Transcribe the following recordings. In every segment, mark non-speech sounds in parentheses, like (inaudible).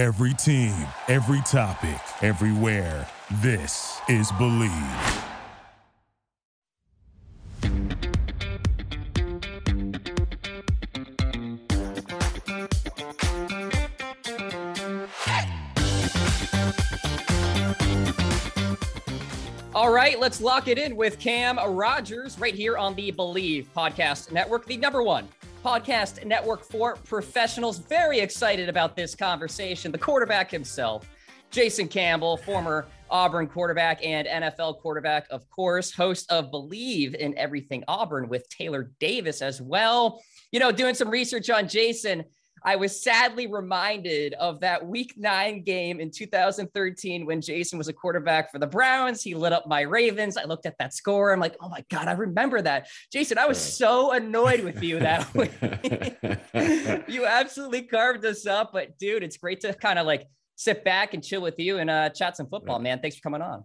Every team, every topic, everywhere. This is Believe. All right, let's lock it in with Cam Rogers right here on the Believe Podcast Network, the number one podcast network for professionals. Very excited about this conversation. The quarterback himself, Jason Campbell, former Auburn quarterback and NFL quarterback, of course, host of Believe in Everything Auburn with Taylor Davis as well. You know, doing some research on Jason, I was sadly reminded of that week nine game in 2013 when Jason was a quarterback for the Browns. He lit up my Ravens. I looked at that score. I'm like, oh my God, I remember that. Jason, I was so annoyed with you that (laughs) week. (laughs) you absolutely carved us up. But dude, it's great to kind of like sit back and chill with you and uh, chat some football, man. Thanks for coming on.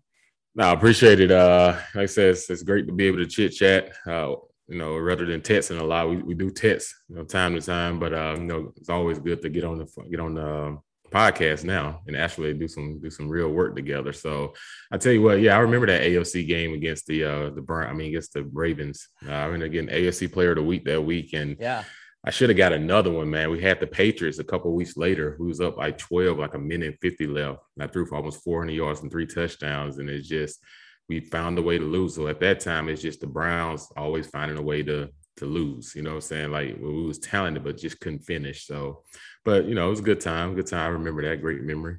No, I appreciate it. Uh, like I said, it's, it's great to be able to chit chat. Uh, you know, rather than texting a lot, we, we do text, you know, time to time. But uh, you know, it's always good to get on the get on the um, podcast now and actually do some do some real work together. So I tell you what, yeah, I remember that AFC game against the uh the Brown, I mean against the Ravens. Uh, I mean again, AFC Player of the Week that week, and yeah. I should have got another one, man. We had the Patriots a couple weeks later, who was up like 12, like a minute and 50 left. And I threw for almost 400 yards and three touchdowns. And it's just, we found a way to lose. So at that time, it's just the Browns always finding a way to to lose. You know what I'm saying? Like we was talented, but just couldn't finish. So, but you know, it was a good time. Good time. I remember that great memory.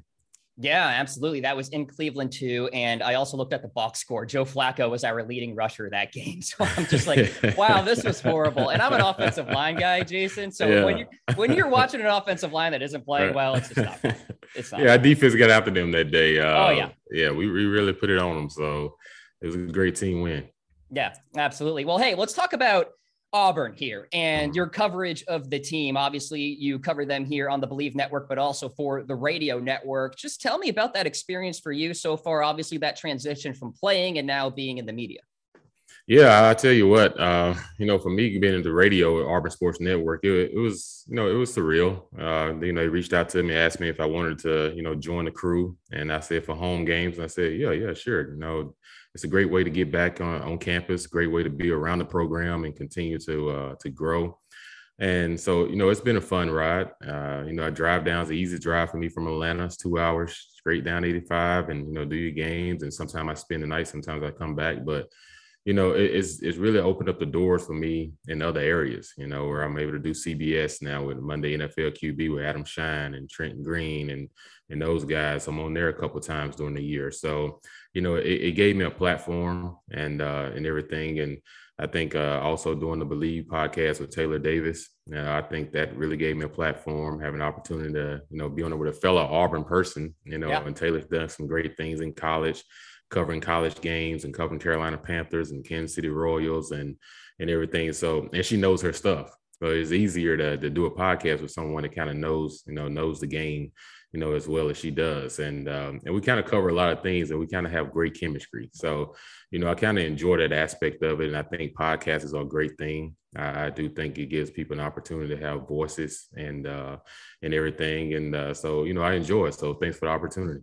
Yeah, absolutely. That was in Cleveland too. And I also looked at the box score. Joe Flacco was our leading rusher that game. (laughs) So I'm just like, wow, this was horrible. And I'm an offensive line guy, Jason. So (laughs) yeah. when you when you're watching an offensive line that isn't playing well, it's just not. (laughs) It's not. Yeah, our defense got after them that day. Uh, oh yeah. Yeah, we, we really put it on them. So it was a great team win. Yeah, absolutely. Well, hey, let's talk about Auburn here and your coverage of the team. Obviously, you cover them here on the Believe Network, but also for the radio network. Just tell me about that experience for you so far. Obviously, that transition from playing and now being in the media. Yeah, I tell you what, uh, you know, for me being in the radio at Auburn Sports Network, it, it, was, you know, it was surreal. Uh, you know, they reached out to me, asked me if I wanted to, you know, join the crew, and I said for home games, I said, yeah, yeah, sure. You know, it's a great way to get back on, on campus, great way to be around the program and continue to uh, to grow. And so, you know, it's been a fun ride. Uh, you know, I drive down, it's an easy drive for me from Atlanta. It's two hours straight down 85 and, you know, do your games. And sometimes I spend the night, sometimes I come back. But, you know, it, it's, it's really opened up the doors for me in other areas, you know, where I'm able to do CBS now with Monday NFL QB with Adam Schein and Trent Green and, and those guys. I'm on there a couple times during the year. So, you know, it, it gave me a platform and uh, and everything. And I think uh, also doing the Believe podcast with Taylor Davis, you know, I think that really gave me a platform, having an opportunity to, you know, be on it with a fellow Auburn person, you know, yeah. and Taylor's done some great things in college, covering college games and covering Carolina Panthers and Kansas City Royals and and everything. So, and she knows her stuff. So it's easier to, to do a podcast with someone that kind of knows, you know, knows the game you know, as well as she does. And um, and we kind of cover a lot of things and we kind of have great chemistry. So, you know, I kind of enjoy that aspect of it. And I think podcasts is a great thing. I, I, do think it gives people an opportunity to have voices and uh and everything. And uh, so, you know, I enjoy it. So thanks for the opportunity.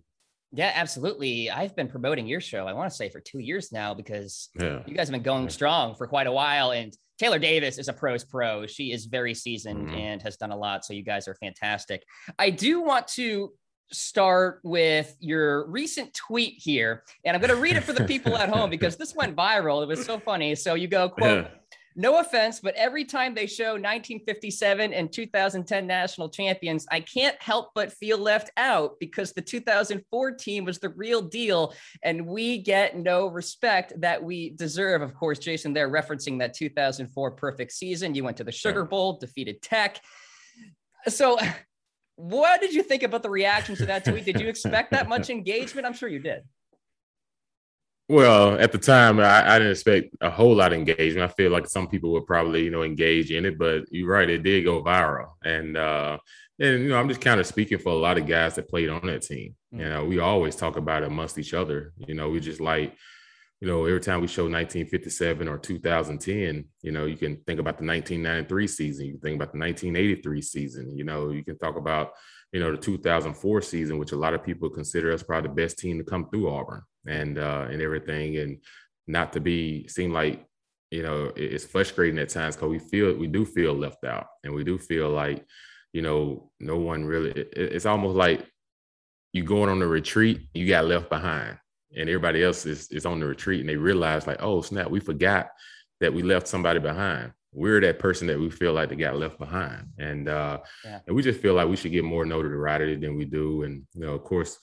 Yeah, absolutely. I've been promoting your show, I want to say for two years now, because yeah. you guys have been going strong for quite a while. And Taylor Davis is a pro's pro. She is very seasoned mm-hmm. and has done a lot. So you guys are fantastic. I do want to start with your recent tweet here, and I'm going to read it for the people at home (laughs) because this went viral. It was so funny. So you go, quote, yeah. No offense, but every time they show 1957 and 2010 national champions, I can't help but feel left out because the 2004 team was the real deal and we get no respect that we deserve. Of course, Jason, they're referencing that 2004 perfect season. You went to the Sugar Bowl, defeated Tech. So, what did you think about the reaction to that tweet? Did you expect that much engagement? I'm sure you did. Well, at the time, I, I, didn't expect a whole lot of engagement. I feel like some people would probably, you know, engage in it, but you're right, it did go viral. And uh, and you know, I'm just kind of speaking for a lot of guys that played on that team. Mm-hmm. You know, we always talk about it amongst each other. You know, we just like, you know, every time we show 1957 or 2010, you know, you can think about the 1993 season, you can think about the 1983 season. You know, you can talk about you know, the 2004 season, which a lot of people consider us probably the best team to come through Auburn and uh, and everything, and not to be seem like you know it's frustrating at times because we feel we do feel left out, and we do feel like you know no one really. It, it's almost like you going on a retreat, you got left behind, and everybody else is is on the retreat, and they realize like, oh snap, we forgot that we left somebody behind we're that person that we feel like they got left behind. And uh, yeah. and we just feel like we should get more notoriety than we do. And you know, of course,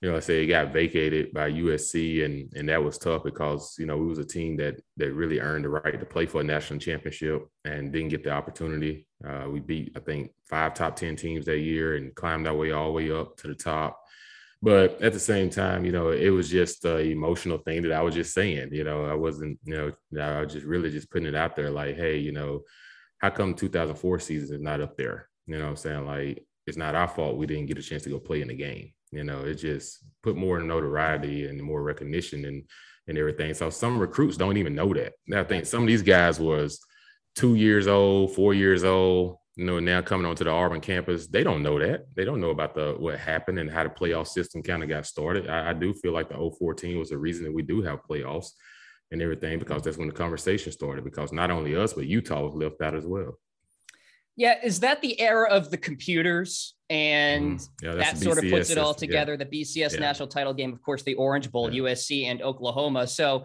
you know, I say it got vacated by USC, and and that was tough because you know we was a team that that really earned the right to play for a national championship and didn't get the opportunity. Uh, we beat I think five top ten teams that year and climbed our way all the way up to the top. But at the same time, you know, it was just an emotional thing that I was just saying. You know, I wasn't, you know, I was just really just putting it out there like, hey, you know, how come 2004 season is not up there? You know I'm saying? Like, it's not our fault we didn't get a chance to go play in the game. You know, it just put more notoriety and more recognition and and everything. So some recruits don't even know that. I think some of these guys was two years old, four years old, you know, now coming onto the Auburn campus, they don't know that. They don't know about the what happened and how the playoff system kind of got started. I, I do feel like the 014 was the reason that we do have playoffs and everything because that's when the conversation started. Because not only us, but Utah was left out as well. Yeah, is that the era of the computers? And mm, yeah, that sort of puts it all together. Yeah. The BCS yeah. national title game, of course, the Orange Bowl, USC and Oklahoma. So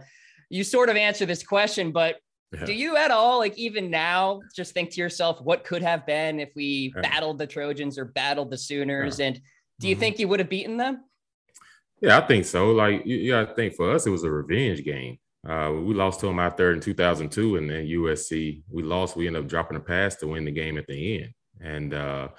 you sort of answer this question, but yeah. Do you at all, like even now, just think to yourself, what could have been if we yeah. battled the Trojans or battled the Sooners? Yeah. And do you mm-hmm. think you would have beaten them? Yeah, I think so. Like, yeah, I think for us, it was a revenge game. Uh, we lost to them out there in 2002, and then USC, we lost. We ended up dropping a pass to win the game at the end. And uh,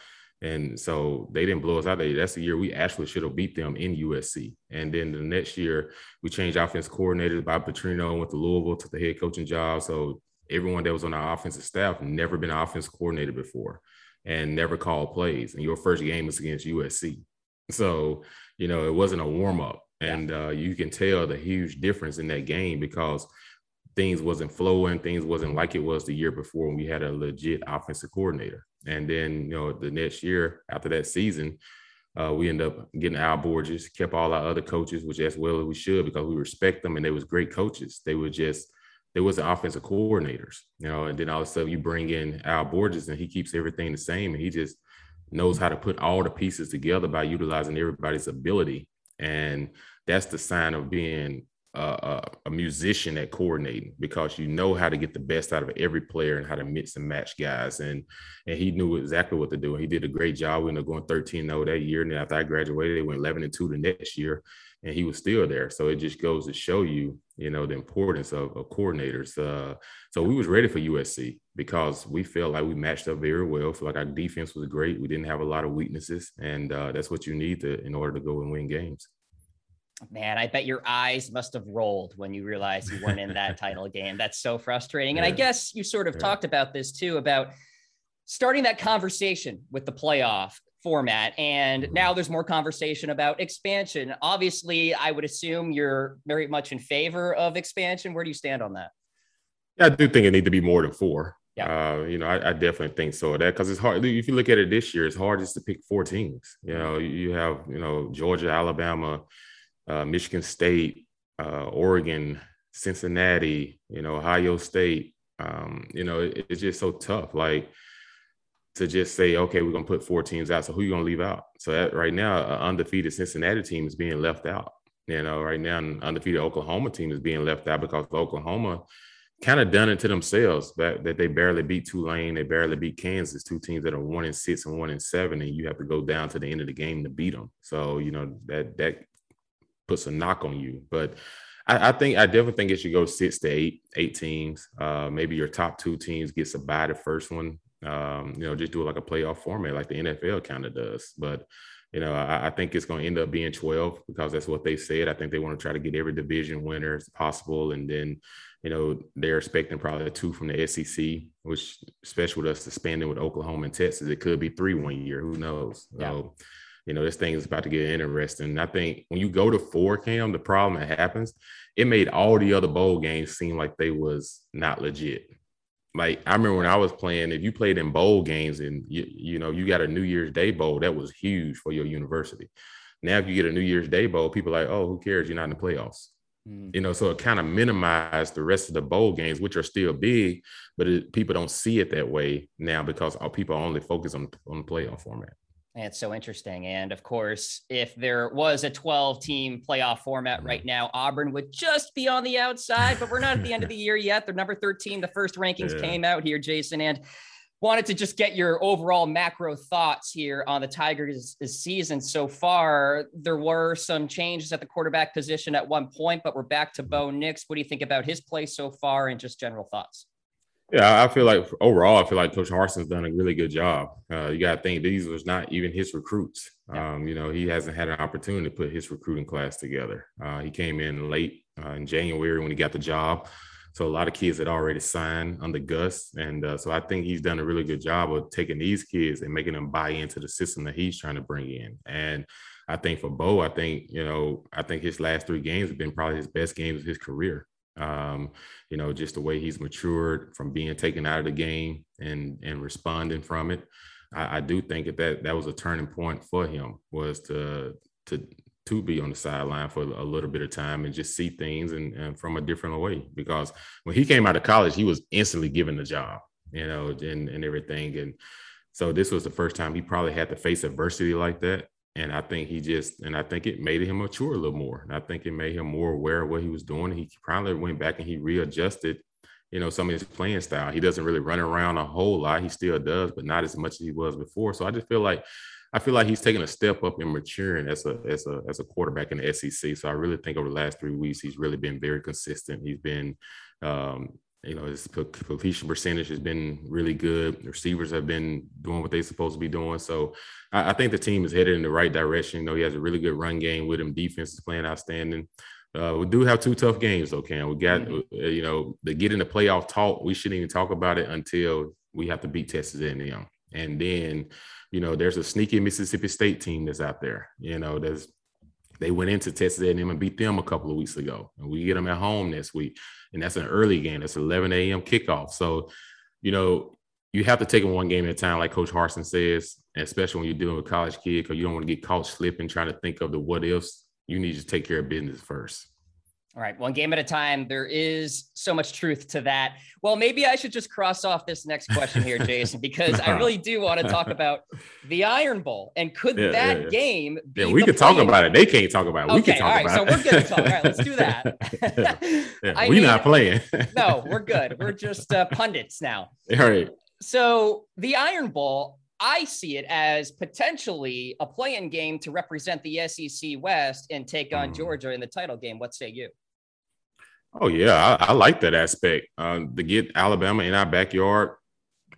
and so they didn't blow us out. That's the year we actually should have beat them in USC. And then the next year, we changed offense coordinators. Bob Petrino went to Louisville, took the head coaching job. So everyone that was on our offensive staff never been an offense coordinator before and never called plays. And your first game was against USC. So, you know, it wasn't a warm up. And uh, you can tell the huge difference in that game because things wasn't flowing, things wasn't like it was the year before when we had a legit offensive coordinator. And then, you know, the next year after that season, uh, we end up getting Al Borges, kept all our other coaches, which as well as we should because we respect them and they was great coaches. They were just they wasn't offensive coordinators, you know. And then all of a sudden you bring in Al Borges and he keeps everything the same and he just knows how to put all the pieces together by utilizing everybody's ability. And that's the sign of being a, a, musician at coordinating because you know how to get the best out of every player and how to mix and match guys. And and he knew exactly what to do. And he did a great job. We ended up going 13 0 that year. And then after I graduated, they went 11 and 2 the next year. And he was still there. So it just goes to show you, you know, the importance of, of coordinators. Uh, so we was ready for USC because we felt like we matched up very well. Feel like our defense was great. We didn't have a lot of weaknesses. And uh, that's what you need to in order to go and win games. Man, I bet your eyes must have rolled when you realized you weren't in that (laughs) title game. That's so frustrating. And I guess you sort of yeah. talked about this too about starting that conversation with the playoff format. And mm-hmm. now there's more conversation about expansion. Obviously, I would assume you're very much in favor of expansion. Where do you stand on that? Yeah, I do think it need to be more than four. Yeah. Uh, you know, I, I, definitely think so. That because it's hard. If you look at it this year, it's hard just to pick four teams. You know, you have you know Georgia, Alabama, uh, Michigan State, uh, Oregon, Cincinnati, you know, Ohio State. Um, you know, it, it's just so tough. Like to just say, okay, we're gonna put four teams out. So who you gonna leave out? So right now, an undefeated Cincinnati team is being left out. You know, right now, an undefeated Oklahoma team is being left out because Oklahoma kind of done it to themselves that, that they barely beat Tulane, they barely beat Kansas, two teams that are one and six and one and seven, and you have to go down to the end of the game to beat them. So you know that that puts a knock on you. But I, I, think I definitely think it should go six to eight, eight teams. Uh, maybe your top two teams gets a bye the first one. Um, you know, just do it like a playoff format, like the NFL kind of does. But you know, I, I think it's going to end up being 12 because that's what they said. I think they want to try to get every division winner as possible. And then, you know, they're expecting probably two from the SEC, which, especially with us expanding with Oklahoma and Texas, it could be three one year. Who knows? Yeah. So, you know, this thing is about to get interesting. And I think when you go to four cam, the problem that happens, it made all the other bowl games seem like they was not legit. like I remember when I was playing, if you played in bowl games and you, you know, you got a New Year's Day bowl, that was huge for your university. Now, if you get a New Year's Day bowl, people are like, oh, who cares? You're not in the playoffs. Mm. You know, so it kind of minimized the rest of the bowl games, which are still big, but it, people don't see it that way now because people only focus on, on the playoff format. It's so interesting. And of course, if there was a 12 team playoff format right now, Auburn would just be on the outside, but we're not at the end of the (laughs) year yet. They're number 13. The first rankings yeah. came out here, Jason. And wanted to just get your overall macro thoughts here on the Tigers' season so far. There were some changes at the quarterback position at one point, but we're back to Bo Nix. What do you think about his play so far and just general thoughts? Yeah, I feel like overall, I feel like Coach Harsin's done a really good job. Uh, you got to think these was not even his recruits. Um, you know, he hasn't had an opportunity to put his recruiting class together. Uh, he came in late uh, in January when he got the job. So a lot of kids had already signed under Gus, and uh, so I think he's done a really good job of taking these kids and making them buy into the system that he's trying to bring in. And I think for Bo, I think you know, I think his last three games have been probably his best games of his career. Um, you know, just the way he's matured from being taken out of the game and and responding from it. I, I do think that, that that was a turning point for him was to to to be on the sideline for a little bit of time and just see things and, and, from a different way. Because when he came out of college, he was instantly given the job, you know, and, and everything. And so this was the first time he probably had to face adversity like that. And I think he just, and I think it made him mature a little more. And I think it made him more aware of what he was doing. He probably went back and he readjusted, you know, some of his playing style. He doesn't really run around a whole lot. He still does, but not as much as he was before. So I just feel like I feel like he's taking a step up in maturing as a as a as a quarterback in the SEC. So I really think over the last three weeks he's really been very consistent. He's been, um, you know, his completion percentage has been really good. Receivers have been doing what they're supposed to be doing. So I, I, think the team is headed in the right direction. You know, he has a really good run game with him. Defense is playing outstanding. Uh, we do have two tough games, though, Cam. We got, mm-hmm. uh, you know, the getting the playoff talk. We shouldn't even talk about it until we have to beat Texas A&M, and then you know, there's a sneaky Mississippi State team that's out there. You know, there's they went into Texas A&M and beat them a couple of weeks ago, and we get them at home next week, and that's an early game. That's 11 a.m. kickoff. So, you know, you have to take them one game at a time, like Coach Harsin says, especially when you're dealing with college kids, because you don't want to get caught slipping trying to think of the what ifs. You need to take care of business first. All right, one game at a time. There is so much truth to that. Well, maybe I should just cross off this next question here, Jason, because I (laughs) really do want to talk about the Iron Bowl and could yeah, that yeah, yeah. game Yeah, we could talk about it. They can't talk about it. We can talk all right, so we're good to talk. All right, let's do that. (laughs) (laughs) we're mean, not playing. no, we're good. We're just uh, pundits now. All right. So the Iron Bowl, I see it as potentially a play-in game to represent the SEC West and take on mm. Georgia in the title game. What say you? Oh yeah, I, I like that aspect. Uh, to get Alabama in our backyard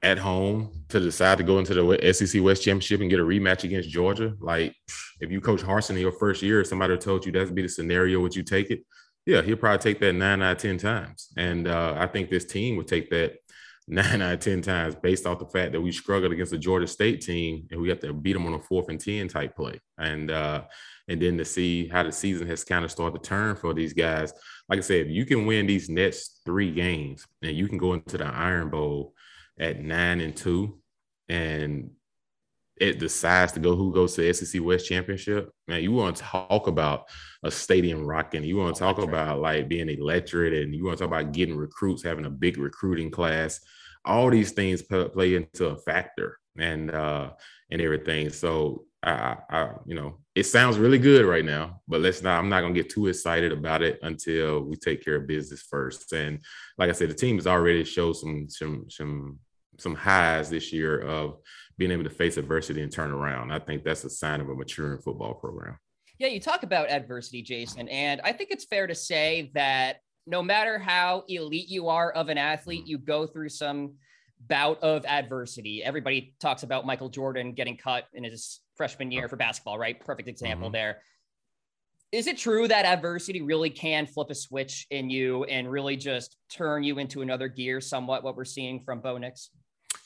at home to decide to go into the SEC West Championship and get a rematch against Georgia. Like, if you coach Harsin in your first year, somebody told you that's be the scenario, would you take it? Yeah, he'll probably take that nine out of ten times, and uh, I think this team would take that (laughs) nine out of ten times based off the fact that we struggled against the Georgia State team and we have to beat them on a fourth and ten type play, and uh, and then to see how the season has kind of started to turn for these guys. Like I said, if you can win these next three games and you can go into the Iron Bowl at nine and two, and it decides to go who goes to the SEC West Championship. Man, you want to talk about a stadium rocking. You want to talk about like being electric, and you want to talk about getting recruits, having a big recruiting class. All these things play into a factor, and uh, and everything. So I, I, you know, it sounds really good right now, but let's not. I'm not gonna get too excited about it until we take care of business first. And like I said, the team has already showed some some some some highs this year of being able to face adversity and turn around. I think that's a sign of a maturing football program. Yeah, you talk about adversity, Jason, and I think it's fair to say that no matter how elite you are of an athlete, mm-hmm. you go through some bout of adversity. Everybody talks about Michael Jordan getting cut in his freshman year for basketball, right? Perfect example mm-hmm. there. Is it true that adversity really can flip a switch in you and really just turn you into another gear, somewhat what we're seeing from Bo Nix?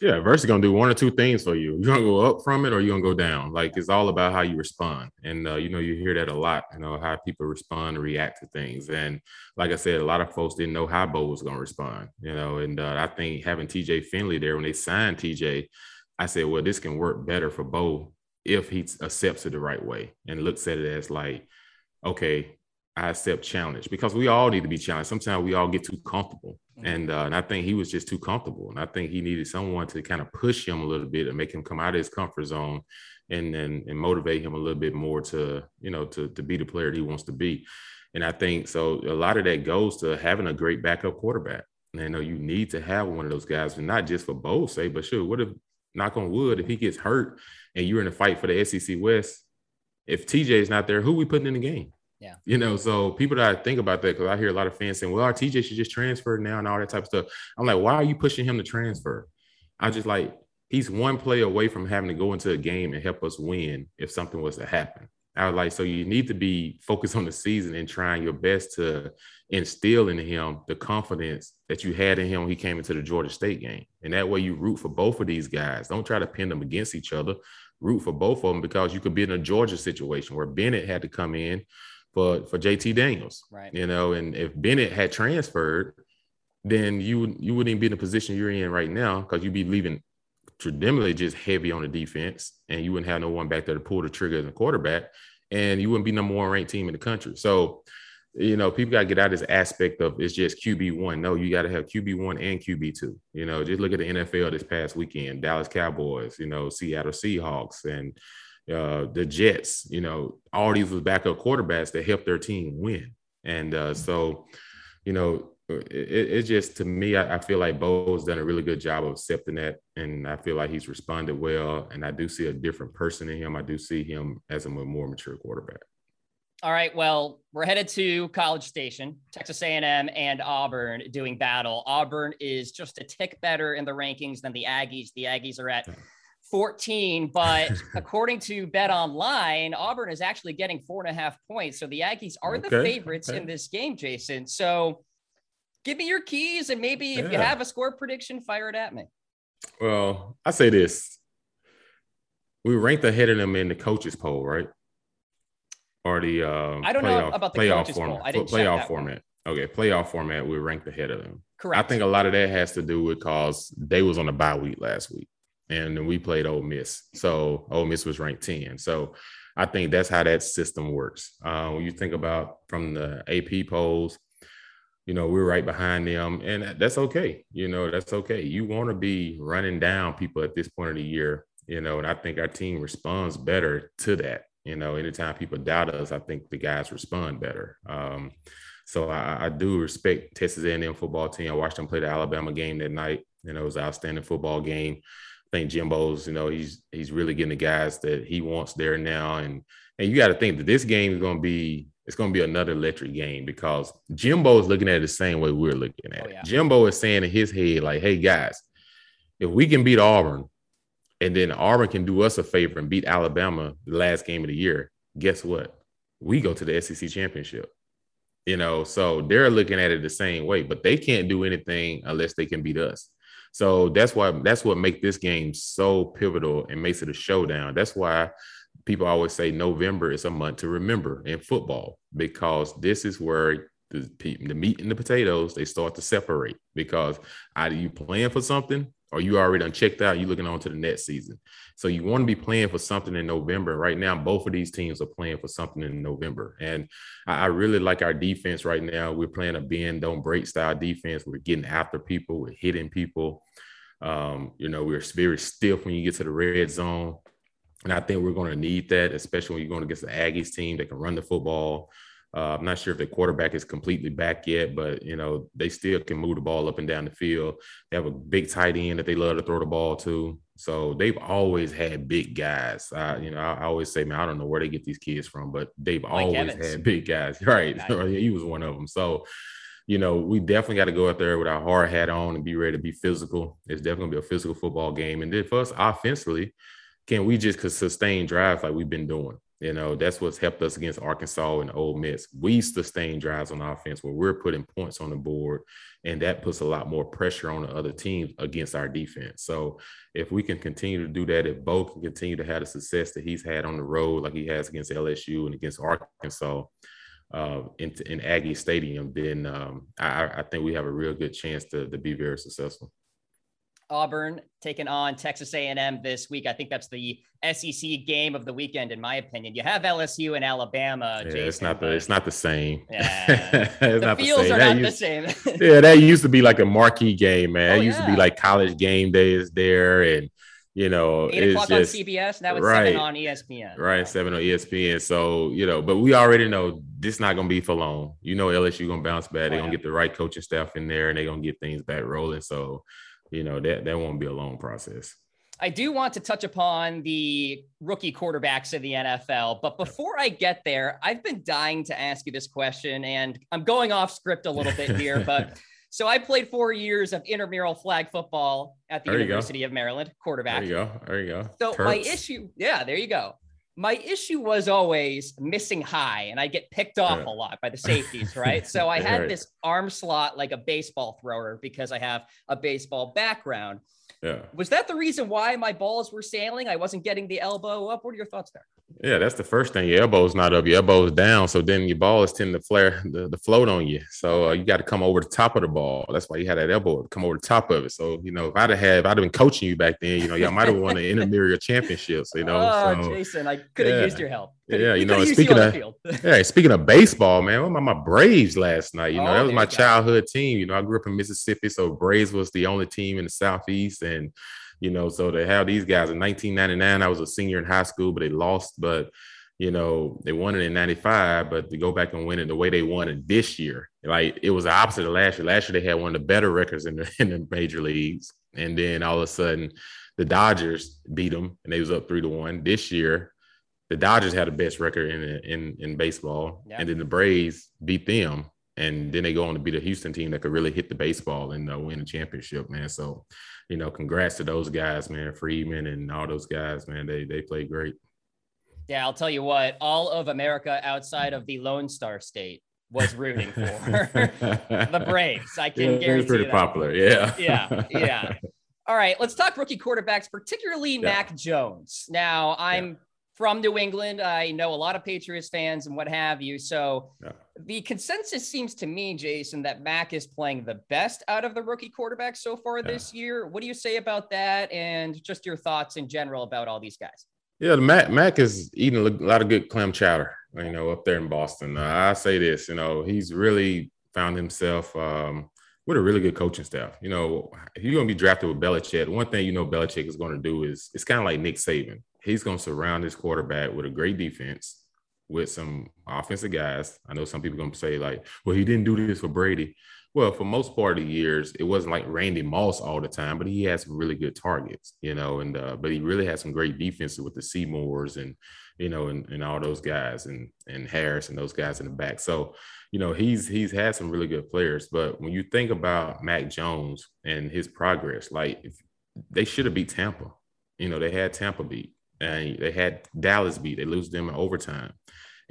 Yeah, is gonna do one or two things for you. You're gonna go up from it, or you're gonna go down. Like it's all about how you respond. And uh, you know, you hear that a lot. You know how people respond and react to things. And like I said, a lot of folks didn't know how Bo was gonna respond. You know, and uh, I think having TJ Finley there when they signed TJ, I said, well, this can work better for Bo if he accepts it the right way and looks at it as like, okay, I accept challenge because we all need to be challenged. Sometimes we all get too comfortable, mm-hmm. and uh, and I think he was just too comfortable, and I think he needed someone to kind of push him a little bit and make him come out of his comfort zone, and and, and motivate him a little bit more to you know to to be the player he wants to be, and I think so. A lot of that goes to having a great backup quarterback. And I know you need to have one of those guys, and not just for Bo's sake, but sure, what if knock on wood, if he gets hurt and you're in a fight for the SEC West, if TJ is not there, who we putting in the game? Yeah. You know, so people that think about that, because I hear a lot of fans saying, well, our TJ should just transfer now and all that type of stuff. I'm like, why are you pushing him to transfer? I just like, he's one play away from having to go into a game and help us win if something was to happen. I was like, so you need to be focused on the season and trying your best to instill in him the confidence that you had in him when he came into the Georgia State game. And that way you root for both of these guys. Don't try to pin them against each other. Root for both of them because you could be in a Georgia situation where Bennett had to come in for for JT Daniels. Right. You know, and if Bennett had transferred, then you you wouldn't even be in the position you're in right now because you'd be leaving traditionally just heavy on the defense, and you wouldn't have no one back there to pull the trigger as a quarterback, and you wouldn't be number one ranked team in the country. So, you know, people got to get out this aspect of it's just QB one. No, you got to have QB one and QB two. You know, just look at the NFL this past weekend: Dallas Cowboys, you know, Seattle Seahawks, and uh, the Jets. You know, all these was backup quarterbacks that helped their team win, and uh, so, you know, it, it, just to me, I, I, feel like Bo's done a really good job of accepting that, and I feel like he's responded well. And I do see a different person in him. I do see him as a more mature quarterback. All right. Well, we're headed to College Station, Texas A&M and Auburn doing battle. Auburn is just a tick better in the rankings than the Aggies. The Aggies are at 14, but (laughs) according to Bet Online, Auburn is actually getting four and a half points. So the Aggies are okay. the favorites okay. in this game, Jason. So give me your keys and maybe if yeah. you have a score prediction, fire it at me. Well, I say this. We ranked ahead of them in the coaches poll, right? Or the uh, I don't playoff, know about the playoff format. Poll. I didn't playoff format. One. Okay, playoff format. We ranked ahead of them. Correct. I think a lot of that has to do with cause they was on a bye week last week, and then we played Ole Miss. So Ole Miss was ranked ten. So I think that's how that system works. Uh, when you think about from the AP polls, you know, we're right behind them, and that's okay. You know, that's okay. You want to be running down people at this point of the year, you know, and I think our team responds better to that. You know, anytime people doubt us, I think the guys respond better. Um, so I, I, do respect Texas A&M football team. I watched them play the Alabama game that night. You know, it was an outstanding football game. I think Jimbo's, you know, he's he's really getting the guys that he wants there now, and and you got to think that this game is going to be it's going to be another electric game because Jimbo is looking at it the same way we're looking at oh, yeah. it. Jimbo is saying in his head, like, hey, guys, if we can beat Auburn and then Auburn can do us a favor and beat Alabama the last game of the year, guess what? We go to the SEC championship. You know, so they're looking at it the same way, but they can't do anything unless they can beat us. So that's why that's what makes this game so pivotal and makes it a showdown. That's why people always say November is a month to remember in football because this is where the, the meat and the potatoes they start to separate because either you playing for something or you already unchecked out. you're looking on to the next season, so you want to be playing for something in November. Right now, both of these teams are playing for something in November, and I, I really like our defense right now. We're playing a bend don't break style defense. We're getting after people. We're hitting people. Um, you know, we're very stiff when you get to the red zone. And I think we're going to need that, especially when you're going against the Aggies team that can run the football. Uh, I'm not sure if the quarterback is completely back yet, but you know they still can move the ball up and down the field. They have a big tight end that they love to throw the ball to. So they've always had big guys. Uh, you know, I, I, always say, man, I don't know where they get these kids from, but they've Mike always Evans. had big guys. (laughs) Right? (laughs) he was one of them. So you know, we definitely got to go out there with our hard hat on and be ready to be physical. It's definitely gonna be a physical football game. And then for us offensively, can we just could sustain drives like we've been doing? You know, that's what's helped us against Arkansas and Ole Miss. We sustain drives on offense where we're putting points on the board, and that puts a lot more pressure on the other teams against our defense. So if we can continue to do that, if Bo can continue to have the success that he's had on the road, like he has against LSU and against Arkansas uh, in, in Aggie Stadium, then um, I, I think we have a real good chance to, to be very successful. Auburn taking on Texas A&M this week. I think that's the SEC game of the weekend, in my opinion. You have LSU and Alabama. Yeah, Jason, it's not the it's not the same. Yeah, (laughs) the feels the are that not used, the same. (laughs) yeah, that used to be like a marquee game, man. Oh, it used yeah. to be like college game days there, and you know, eight it's o'clock just, on CBS. Now it's right, seven on ESPN. Right, seven on ESPN. So you know, but we already know this not gonna be for long. You know, LSU gonna bounce back. They're Oh, gonna get the right coaching staff in there, and they're gonna get things back rolling. So you know that that won't be a long process. I do want to touch upon the rookie quarterbacks of the NFL, but before I get there, I've been dying to ask you this question, and I'm going off script a little bit here, (laughs) but so I played four years of intramural flag football at the There. University of Maryland, quarterback. There you go. There you go. So my issue, yeah, there you go. My issue was always missing high, and I get picked off Yeah. a lot by the safeties, right? So I (laughs) had Right. this arm slot like a baseball thrower because I have a baseball background. Yeah. Was that the reason why my balls were sailing? I wasn't getting the elbow up. What are your thoughts there? Yeah, that's the first thing. Your elbow's not up, your elbow's down. So then your ball is tend to flare the, the float on you. So uh, you got to come over the top of the ball. That's why you had that elbow come over the top of it. So, you know, if I'd have had, if I'd have been coaching you back then, you know, y'all might have won the intramural championships, you know. oh, so, Jason, I could have yeah. used your help. Coulda- Yeah, you know, coulda and used you speaking of- (laughs) yeah, speaking of baseball, man, what about my Braves last night? You know, Oh, that was my childhood team. You know, I grew up in Mississippi, so Braves was the only team in the Southeast. And, you know, so to have these guys in 1999, I was a senior in high school, but they lost. But, you know, they won it in 95, but to go back and win it the way they won it this year, like it was the opposite of last year. Last year, they had one of the better records in the, (laughs) in the major leagues. And then all of a sudden, the Dodgers beat them and they was up three to one. This year, the Dodgers had the best record in in in baseball, Yeah. and then the Braves beat them, and then they go on to beat a Houston team that could really hit the baseball and uh, win a championship, man. So, you know, congrats to those guys, man, Freeman and all those guys, man. They they played great. Yeah, I'll tell you what, all of America outside of the Lone Star State was rooting for (laughs) the Braves. I can Yeah, it guarantee was pretty that. popular. Yeah. Yeah, yeah. All right, let's talk rookie quarterbacks, particularly Yeah. Mac Jones. Now, I'm from New England. I know a lot of Patriots fans and what have you. So, Yeah. The consensus seems to me, Jason, that Mac is playing the best out of the rookie quarterbacks so far Yeah. this year. What do you say about that? And just your thoughts in general about all these guys? Yeah, the Mac Mac is eating a lot of good clam chowder, you know, up there in Boston. Uh, I say this, you know, he's really found himself um, with a really good coaching staff. You know, if you're gonna be drafted with Belichick, one thing you know Belichick is going to do is it's kind of like Nick Saban. He's going to surround his quarterback with a great defense, with some offensive guys. I know some people to say like, "Well, he didn't do this for Brady." Well, for most part of the years, it wasn't like Randy Moss all the time, but he had some really good targets, you know, and uh, but he really had some great defenses with the Seymours and you know, and, and all those guys and and Harris and those guys in the back. So, you know, he's he's had some really good players. But when you think about Mac Jones and his progress, like if, they should have beat Tampa. You know, they had Tampa beat and they had Dallas beat. They lose them in overtime.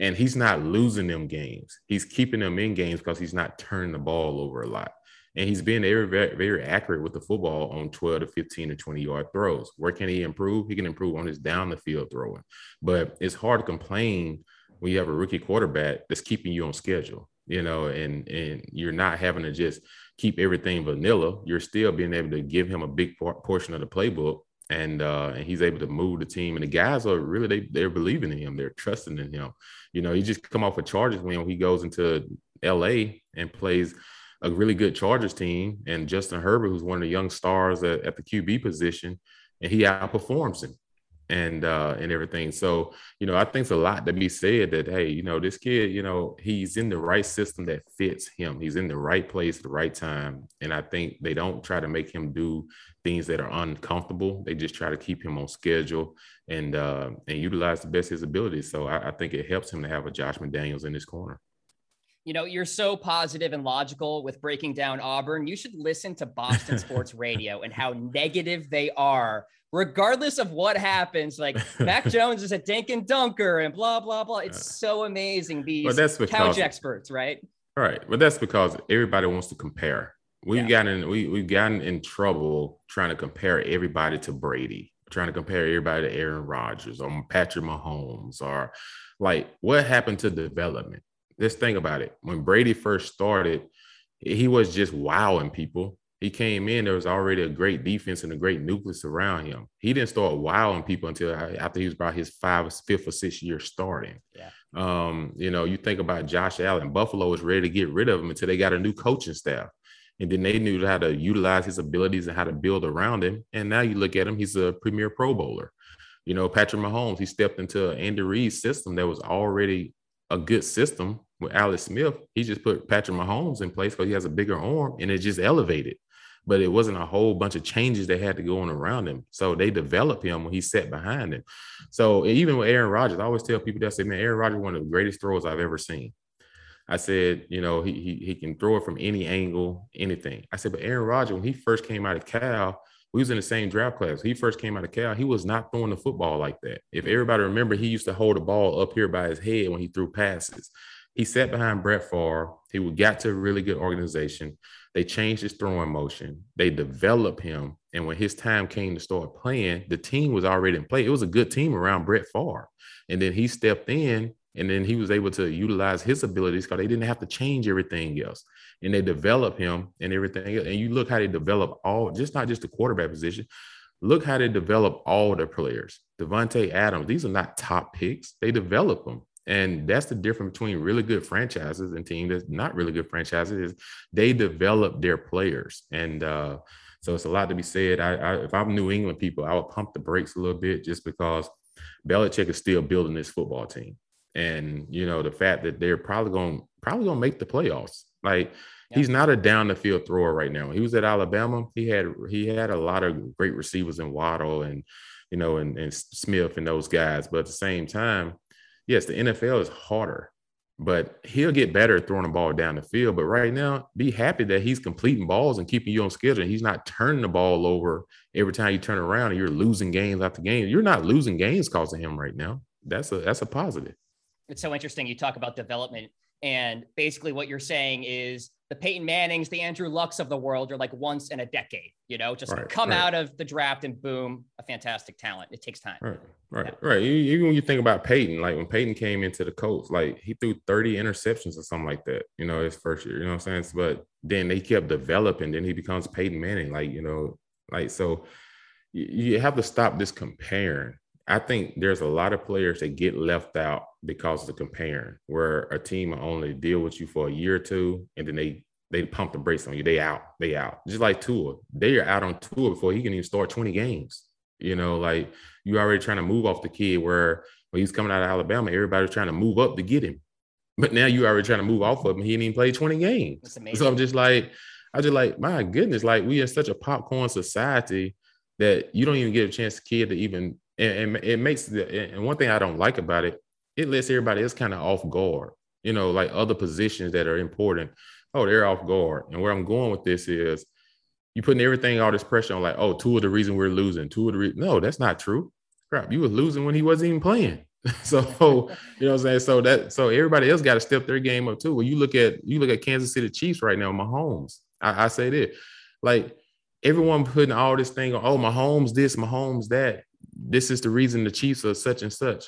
And he's not losing them games. He's keeping them in games because he's not turning the ball over a lot. And he's been very, very, very accurate with the football on 12 to 15 to 20 yard throws. Where can he improve? He can improve on his down the field throwing. But it's hard to complain when you have a rookie quarterback that's keeping you on schedule, you know, and and you're not having to just keep everything vanilla. You're still being able to give him a big portion of the playbook and uh, and he's able to move the team. And the guys are really they they're believing in him. They're trusting in him. You know, he just come off a Chargers win. He goes into L.A. and plays a really good Chargers team, and Justin Herbert, who's one of the young stars at, at the QB position, and he outperforms him and uh and everything. So, you know, I think it's a lot to be said that hey, you know, this kid, you know, he's in the right system that fits him. He's in the right place at the right time. And I think they don't try to make him do things that are uncomfortable. They just try to keep him on schedule and uh and utilize the best of his abilities. So I, I think it helps him to have a Josh McDaniels in his corner. You know, you're so positive and logical with breaking down Auburn. You should listen to Boston Sports (laughs) Radio and how negative they are, regardless of what happens. Like Mac (laughs) Jones is a dink and dunker and blah, blah, blah. It's so amazing. These well, that's because, couch experts, right? Right. But that's because everybody wants to compare. We've yeah. gotten we we've gotten in trouble trying to compare everybody to Brady, trying to compare everybody to Aaron Rodgers or Patrick Mahomes or like what happened to development? Let's think about it. When Brady first started, he was just wowing people. He came in, there was already a great defense and a great nucleus around him. He didn't start wowing people until after he was about his five, fifth or sixth year starting. Yeah. Um, you know, you think about Josh Allen, Buffalo was ready to get rid of him until they got a new coaching staff. And then they knew how to utilize his abilities and how to build around him. And now you look at him, he's a premier pro bowler. You know, Patrick Mahomes, he stepped into Andy Reid's system that was already a good system with Alex Smith. He just put Patrick Mahomes in place because he has a bigger arm and it just elevated. But it wasn't a whole bunch of changes they had to go on around him. So they developed him when he sat behind him. So even with Aaron Rodgers, I always tell people that say, man, Aaron Rodgers one of the greatest throws I've ever seen. I said, you know, he, he he can throw it from any angle, anything. I said, but Aaron Rodgers, when he first came out of Cal, we was in the same draft class. He first came out of Cal. He was not throwing the football like that. If everybody remember, he used to hold the ball up here by his head when he threw passes. He sat behind Brett Favre. He got to a really good organization. They changed his throwing motion. They developed him. And when his time came to start playing, the team was already in play. It was a good team around Brett Favre. And then he stepped in and then he was able to utilize his abilities because they didn't have to change everything else. And they develop him and everything. Else. And you look how they develop all, just not just the quarterback position. Look how they develop all their players. Davante Adams, these are not top picks. They develop them. And that's the difference between really good franchises and teams that's not really good franchises is they develop their players. And uh, so it's a lot to be said. I, I, if I'm New England people, I would pump the brakes a little bit just because Belichick is still building this football team and you know the fact that they're probably going probably going to make the playoffs. Like yeah. he's not a down the field thrower right now. He was at Alabama. He had he had a lot of great receivers in Waddle and you know and, and Smith and those guys. But at the same time, yes, the NFL is harder. But he'll get better throwing the ball down the field. But right now, be happy that he's completing balls and keeping you on schedule. He's not turning the ball over every time you turn around and you're losing games after game. You're not losing games causing him right now. That's a that's a positive it's so interesting. You talk about development, and basically what you're saying is the Peyton Mannings, the Andrew Lucks of the world are like once in a decade. You know, just right, come right. out of the draft and boom, a fantastic talent. It takes time. Right, right, yeah. right. Even when you think about Peyton, like when Peyton came into the Colts, like he threw 30 interceptions or something like that. You know, his first year. You know what I'm saying? But then they kept developing. Then he becomes Peyton Manning. Like you know, like so. You, you have to stop this comparing I think there's a lot of players that get left out because of the comparing, where a team will only deal with you for a year or two, and then they they pump the brakes on you. They out, they out. Just like Tua, they are out on Tua before he can even start 20 games. You know, like you already trying to move off the kid where when he's coming out of Alabama, everybody's trying to move up to get him. But now you already trying to move off of him. He didn't even play 20 games. So I'm just like, I just like, my goodness, like we are such a popcorn society that you don't even get a chance to kid to even and, and it makes the and one thing I don't like about it, it lets everybody else kind of off guard. You know, like other positions that are important. Oh, they're off guard. And where I'm going with this is you putting everything, all this pressure on, like, oh, two of the reason we're losing, two of the reason. No, that's not true. Crap, you was losing when he wasn't even playing. (laughs) so you know what I'm saying? So that so everybody else got to step their game up too. When you look at you look at Kansas City Chiefs right now, Mahomes. I, I say this, like everyone putting all this thing on, oh, Mahomes this, Mahomes that this is the reason the Chiefs are such and such.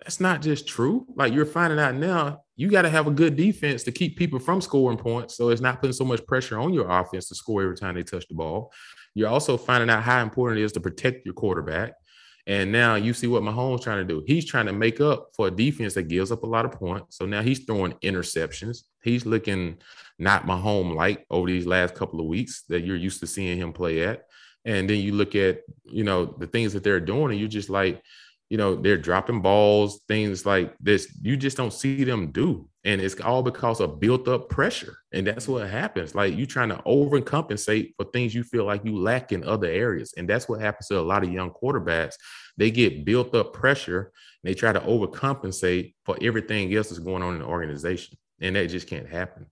That's not just true. Like you're finding out now, you got to have a good defense to keep people from scoring points. So it's not putting so much pressure on your offense to score every time they touch the ball. You're also finding out how important it is to protect your quarterback. And now you see what Mahomes trying to do. He's trying to make up for a defense that gives up a lot of points. So now he's throwing interceptions. He's looking not Mahomes like over these last couple of weeks that you're used to seeing him play at. And then you look at, you know, the things that they're doing, and you're just like, you know, they're dropping balls, things like this. You just don't see them do. And it's all because of built up pressure. And that's what happens. Like you trying to overcompensate for things you feel like you lack in other areas. And that's what happens to a lot of young quarterbacks. They get built up pressure and they try to overcompensate for everything else that's going on in the organization. and that just can't happen.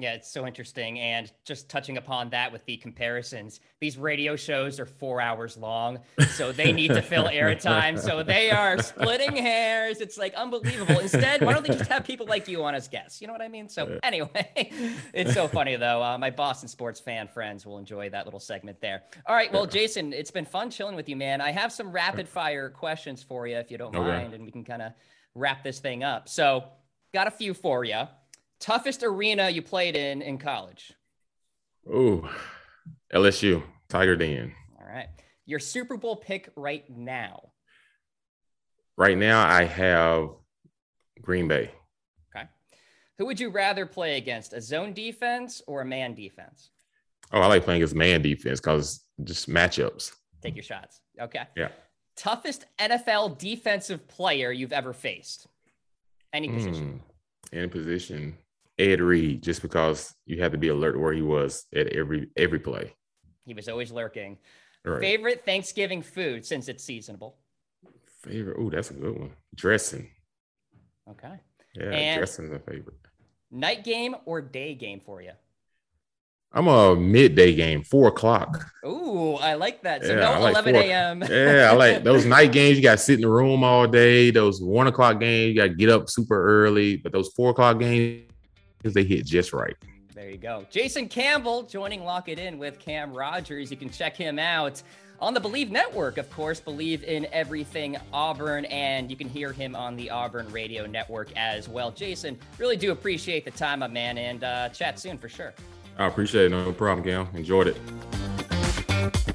Yeah, it's so interesting. And just touching upon that with the comparisons, these radio shows are four hours long. So they need to fill airtime. So they are splitting hairs. It's like unbelievable. Instead, why don't they just have people like you on as guests? You know what I mean? So anyway, (laughs) it's so funny though. Uh, my Boston sports fan friends will enjoy that little segment there. All right. Well, Jason, it's been fun chilling with you, man. I have some rapid fire questions for you if you don't okay. mind, and we can kind of wrap this thing up. So, got a few for you. Toughest arena you played in in college? Oh, LSU, Tiger Den. All right. Your Super Bowl pick right now? Right now, I have Green Bay. Okay. Who would you rather play against, a zone defense or a man defense? Oh, I like playing against man defense because just matchups. Take your shots. Okay. Yeah. Toughest NFL defensive player you've ever faced? Any position? Mm, any position. Ed Reed just because you had to be alert where he was at every every play. He was always lurking. Right. Favorite Thanksgiving food since it's seasonable. Favorite? Oh, that's a good one. Dressing. Okay. Yeah, and dressing is a favorite. Night game or day game for you? I'm a midday game, four o'clock. Ooh, I like that. So yeah, no like 11 a.m. yeah, I like those (laughs) night games. You got to sit in the room all day. Those one o'clock games, you got to get up super early. But those four o'clock games, because they hit just right. There you go. Jason Campbell joining Lock It In with Cam Rogers. You can check him out on the Bleav Network, of course, Believe in everything Auburn, and you can hear him on the Auburn Radio Network as well. Jason, really do appreciate the time, my man, and uh, chat soon for sure. I appreciate it. No problem, Cam. Enjoyed it.